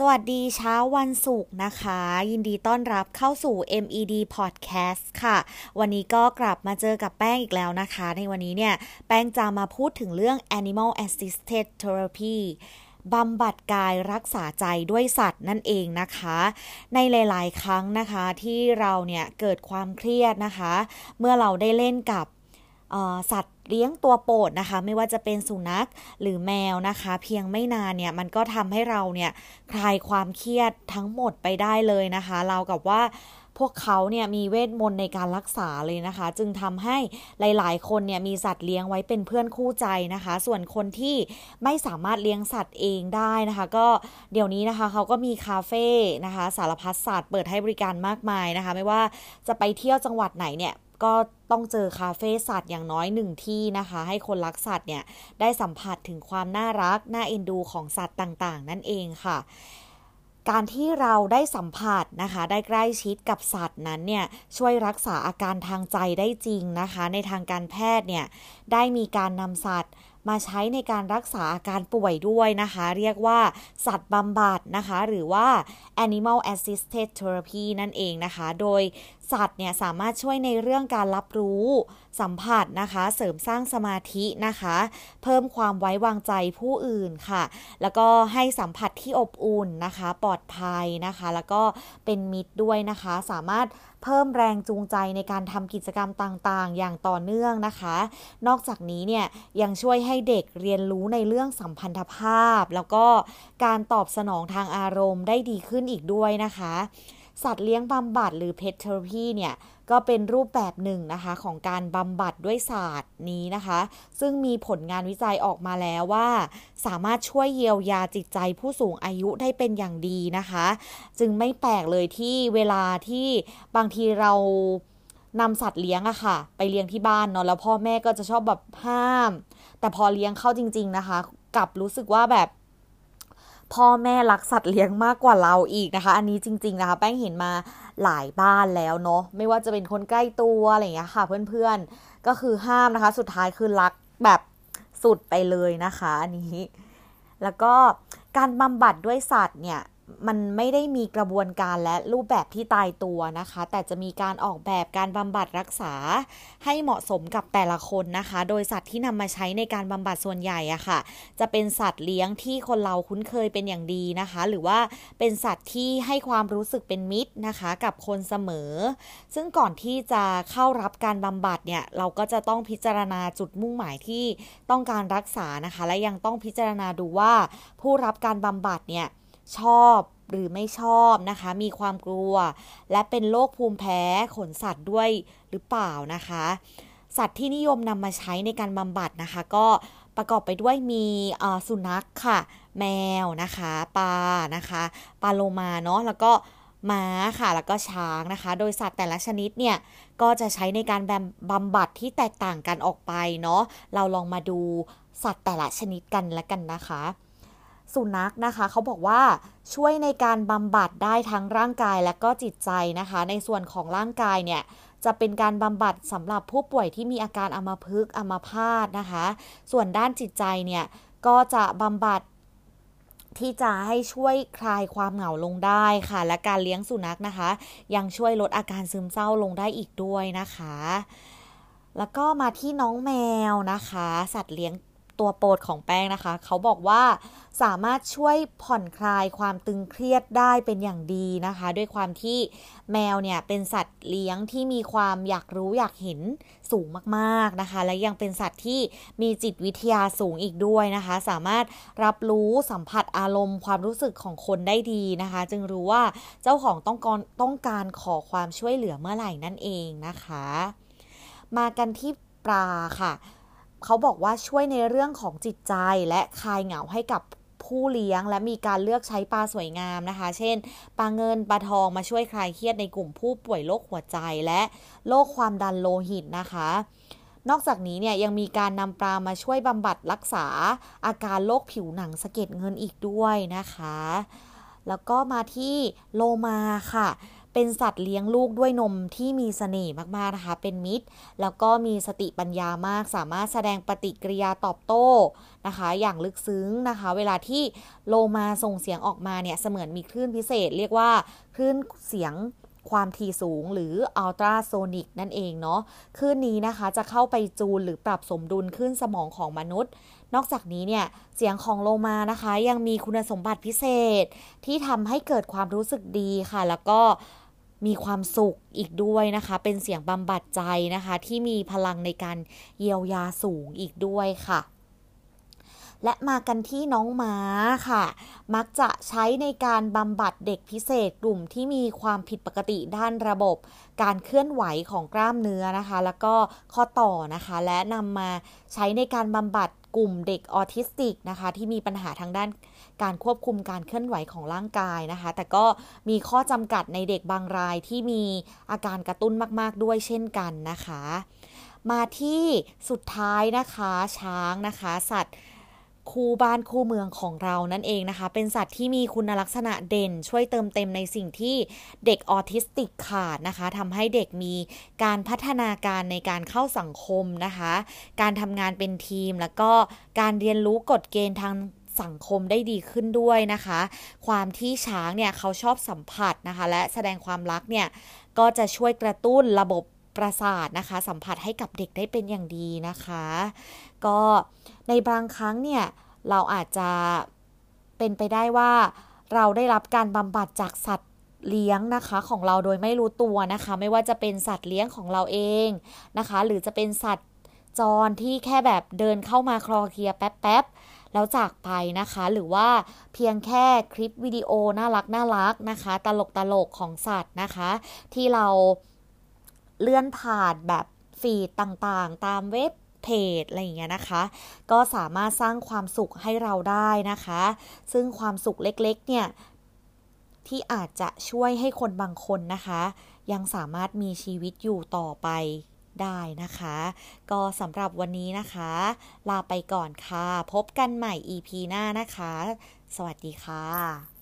สวัสดีเช้าวันศุกร์นะคะ ยินดีต้อนรับเข้าสู่ MED Podcast ค่ะ วันนี้ก็กลับมาเจอกับแป้งอีกแล้วนะคะ ในวันนี้เนี่ย แป้งจะมาพูดถึงเรื่อง Animal Assisted Therapy บำบัดกายรักษาใจด้วยสัตว์นั่นเองนะคะ ในหลาย ๆ ครั้งนะคะที่เราเนี่ยเกิดความเครียดนะคะ เมื่อเราได้เล่นกับ สัตว์เลี้ยงตัวโปรดนะคะ ไม่ว่าจะเป็นสุนัขหรือแมวนะคะ เพียงไม่นานเนี่ยมันก็ทำให้เราเนี่ยคลายความเครียดทั้งหมดไปได้เลยนะคะเรากับว่าพวกเขาเนี่ยมีเวทมนต์ในการรักษาเลยนะคะ จึงทำให้หลาย ๆ คนเนี่ยมีสัตว์เลี้ยงไว้เป็นเพื่อนคู่ใจนะคะ ส่วนคนที่ไม่สามารถเลี้ยงสัตว์เองได้นะคะ ก็เดี๋ยวนี้นะคะเขาก็มีคาเฟ่นะคะ สารพัดสัตว์เปิดให้บริการมากมายนะคะ ไม่ว่าจะไปเที่ยวจังหวัดไหนเนี่ย ก็ต้องเจอคาเฟ่สัตว์อย่างน้อยหนึ่งที่นะคะ ให้คนรักสัตว์เนี่ยได้สัมผัสถึงความน่ารัก น่าเอ็นดูของสัตว์ต่างๆ นั่นเองค่ะ การที่เราได้สัมผัสนะคะ ได้ใกล้ชิดกับสัตว์นั้นเนี่ยช่วยรักษาอาการทางใจได้จริงนะคะ ในทางการแพทย์เนี่ยได้มีการนำสัตว์ มาใช้ในการรักษาอาการป่วยด้วยนะคะ เรียกว่าสัตว์บำบัดนะคะ หรือว่า animal assisted therapy นั่นเองนะคะ โดยสัตว์เนี่ยสามารถช่วยในเรื่องการรับรู้สัมผัสนะคะ เสริมสร้างสมาธินะคะ เพิ่มความไว้วางใจผู้อื่นค่ะ แล้วก็ให้สัมผัสที่อบอุ่นนะคะ ปลอดภัยนะคะ แล้วก็เป็นมิตรด้วยนะคะ สามารถเพิ่มแรงจูงใจในการทำกิจกรรมต่างๆ อย่างต่อเนื่องนะคะ นอกจากนี้เนี่ยยังช่วยให้เด็กเรียนรู้ในเรื่องสัมพันธภาพ แล้วก็การตอบสนองทางอารมณ์ได้ดีขึ้นอีกด้วยนะคะ สัตว์เลี้ยงบำบัดหรือ pet therapy เนี่ยก็เป็นรูปแบบหนึ่งนะคะของการบำบัดด้วยศาสตร์นี้นะคะ ซึ่งมีผลงานวิจัยออกมาแล้วว่า สามารถช่วยเยียวยาจิตใจผู้สูงอายุได้เป็นอย่างดีนะคะ จึงไม่แปลกเลยที่เวลาที่บางทีเรานำสัตว์เลี้ยงอะค่ะ ไปเลี้ยงที่บ้านเนาะแล้วพ่อแม่ก็จะชอบแบบห้าม แต่พอเลี้ยงเข้าจริง ๆนะคะ กลับรู้สึกว่าแบบ พ่อแม่รักสัตว์เลี้ยงมากกว่าเราอีกนะคะ อันนี้จริง ๆนะคะ แป้งเห็นมาหลายบ้านแล้วเนาะไม่ว่าจะเป็นคนใกล้ตัวอะไรอย่างเงี้ยค่ะ เพื่อนๆก็คือห้ามนะคะ สุดท้ายคือรักแบบสุดไปเลยนะคะ อันนี้ แล้วก็การบำบัดด้วยสัตว์เนี่ย มันไม่ได้มีกระบวนการและรูปแบบที่ตายตัวนะคะ แต่จะมีการออกแบบการบำบัดรักษาให้เหมาะสมกับแต่ละคนนะคะ โดยสัตว์ที่นำมาใช้ในการบำบัดส่วนใหญ่อะคะ่ะ จะเป็นสัตว์เลี้ยงที่คนเราคุ้นเคยเป็นอย่างดีนะคะ หรือว่าเป็นสัตว์ที่ให้ความรู้สึกเป็นมิตรนะคะ กับคนเสมอ ซึ่งก่อนที่จะเข้ารับการบำบัดเนี่ยเราก็จะต้องพิจารณาจุดมุ่งหมายที่ต้องการรักษานะคะ และยังต้องพิจารณาดูว่าผู้รับการบำบัดเนี่ย ชอบหรือไม่ชอบนะคะ มีความกลัว และเป็นโรคภูมิแพ้ขนสัตว์ด้วยหรือเปล่านะคะ สัตว์ที่นิยมนำมาใช้ในการบำบัดนะคะ ก็ประกอบไปด้วยมีสุนัขค่ะ แมวนะคะปลานะคะปลาโลมาเนาะแล้วก็ม้าค่ะแล้วก็ช้างนะคะ โดยสัตว์แต่ละชนิดเนี่ย ก็จะใช้ในการบำบัดที่แตกต่างกันออกไปเนาะเราลองมาดูสัตว์แต่ละชนิดกันแล้วกันนะคะ สุนัขนะคะ เขาบอกว่าช่วยในการบำบัดได้ทั้งร่างกายและก็จิตใจนะคะ ในส่วนของร่างกายเนี่ยจะเป็นการบำบัดสำหรับผู้ป่วยที่มีอาการอัมพฤกษ์อัมพาตนะคะ ส่วนด้านจิตใจเนี่ยก็จะบำบัดที่จะให้ช่วยคลายความเหงาลงได้ค่ะ และการเลี้ยงสุนัขนะคะ ยังช่วยลดอาการซึมเศร้าลงได้อีกด้วยนะคะ แล้วก็มาที่น้องแมวนะคะ สัตว์เลี้ยง ตัวโปรดของแป้งนะคะ เขาบอกว่าสามารถช่วยผ่อนคลายความตึงเครียดได้เป็นอย่างดีนะคะ ด้วยความที่แมวเนี่ยเป็นสัตว์เลี้ยงที่มีความอยากรู้อยากเห็นสูงมากๆนะคะ และยังเป็นสัตว์ที่มีจิตวิทยาสูงอีกด้วยนะคะ สามารถรับรู้สัมผัสอารมณ์ความรู้สึกของคนได้ดีนะคะ จึงรู้ว่าเจ้าของต้องการต้องการขอความช่วยเหลือเมื่อไหร่นั่นเองนะคะ มากันที่ปลาค่ะ เขาบอกว่าช่วยในเรื่องของจิตใจและคลายเหงาให้กับผู้เลี้ยง และมีการเลือกใช้ปลาสวยงามนะคะ เช่น ปลาเงินปลาทองมาช่วยคลายเครียดในกลุ่มผู้ป่วยโรคหัวใจและโรคความดันโลหิตนะคะนอกจากนี้เนี่ยยังมีการนำปลามาช่วยบำบัดรักษาอาการโรคผิวหนังสะเก็ดเงินอีกด้วยนะคะ แล้วก็มาที่โลมาค่ะ เป็นสัตว์เลี้ยงลูกด้วยนมที่มีเสน่ห์มากๆนะคะ เป็นมิตร แล้วก็มีสติปัญญามาก สามารถแสดงปฏิกิริยาตอบโต้นะคะ อย่างลึกซึ้งนะคะ เวลาที่โลมาส่งเสียงออกมาเนี่ยเสมือนมีคลื่นพิเศษ เรียกว่าคลื่นเสียงความถี่สูงหรืออัลตราโซนิกนั่นเองเนาะคลื่นนี้นะคะจะเข้าไปจูนหรือปรับสมดุลคลื่นสมองของมนุษย์ นอกจากนี้เนี่ยเสียงของโลมานะคะ ยังมีคุณสมบัติพิเศษที่ทำให้เกิดความรู้สึกดีค่ะ แล้วก็ มีความสุขอีกด้วยนะคะ เป็นเสียงบำบัดใจนะคะ ที่มีพลังในการเยียวยาสูงอีกด้วยค่ะ และมากันที่น้องม้าค่ะ มักจะใช้ในการบำบัดเด็กพิเศษกลุ่มที่มีความผิดปกติด้านระบบ การเคลื่อนไหวของกล้ามเนื้อนะคะ แล้วก็ข้อต่อนะคะ และนำมาใช้ในการบำบัด กลุ่มเด็กออทิสติกนะคะที่มีปัญหาทางด้านการควบคุมการเคลื่อนไหวของร่างกายนะคะ แต่ก็มีข้อจำกัดในเด็กบางรายที่มีอาการกระตุ้นมาก ๆ ด้วยเช่นกันนะคะ มาที่สุดท้ายนะคะช้างนะคะ สัตว์ คู่บ้านคู่เมืองของเรานั่นเองนะคะ เป็นสัตว์ที่มีคุณลักษณะเด่น ช่วยเติมเต็มในสิ่งที่เด็กออทิสติกขาดนะคะทำให้เด็กมีการพัฒนาการในการเข้าสังคมนะคะ การทำงานเป็นทีม แล้วก็การเรียนรู้กฎเกณฑ์ทางสังคมได้ดีขึ้นด้วยนะคะ ความที่ช้างเนี่ยเขาชอบสัมผัสนะคะ และแสดงความรักเนี่ยก็จะช่วยกระตุ้นระบบประสาทนะคะ สัมผัสให้กับเด็กได้เป็นอย่างดีนะคะ ก็ ในบางครั้งเนี่ยเราอาจจะเป็นไปได้ว่า เราได้รับการบำบัดจากสัตว์เลี้ยงนะคะของเราโดยไม่รู้ตัวนะคะ ไม่ว่าจะเป็นสัตว์เลี้ยงของเราเองนะคะ หรือจะเป็นสัตว์จรที่แค่แบบเดินเข้ามาคลอเคลียแป๊บๆแล้วจากไปนะคะ หรือว่าเพียงแค่คลิปวิดีโอน่ารักน่ารักนะคะ ตลกตลกของสัตว์นะคะ ที่เราเลื่อนผ่านแบบฟีดต่างๆ ตามเว็บ เพจอะไรอย่างเงี้ยนะคะ ก็สามารถสร้างความสุขให้เราได้นะคะ ซึ่งความสุขเล็กๆเนี่ยที่อาจจะช่วยให้คนบางคนนะคะ ยังสามารถมีชีวิตอยู่ต่อไปได้นะคะ ก็สำหรับวันนี้นะคะ ลาไปก่อนค่ะ พบกันใหม่ EP หน้านะคะ สวัสดีค่ะ